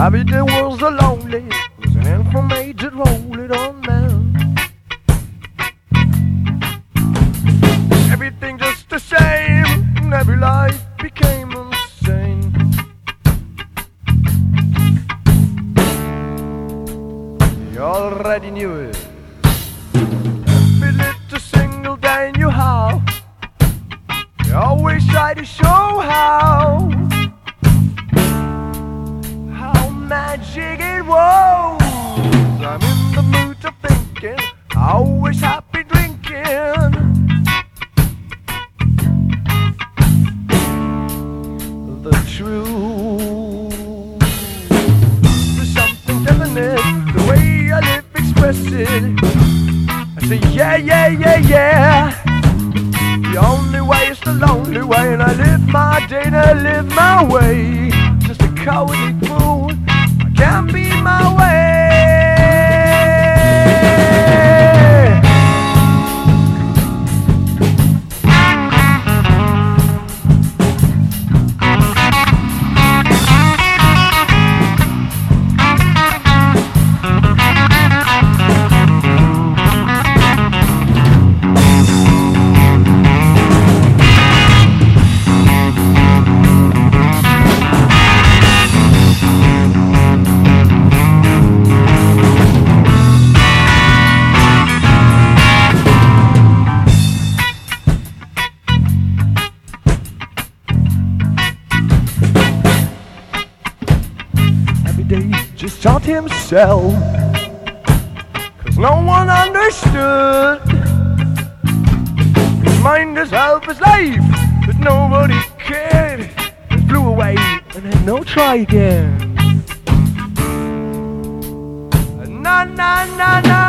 Every day was the lonely, was an information roll it on man. Everything just the same, every life became insane. You already knew it. Every little single day you how. You always try to show how I'm in the mood of thinking, I always happy drinking. The truth. There's something definite, the way I live express it. I say yeah, yeah, yeah, yeah. The only way is the lonely way, and I live my day and I live my way. Just a cowardly fool, can't be my way. Taught himself. Cause no one understood. His mind is half his life, but nobody cared. It flew away and had no try again. Na Na na na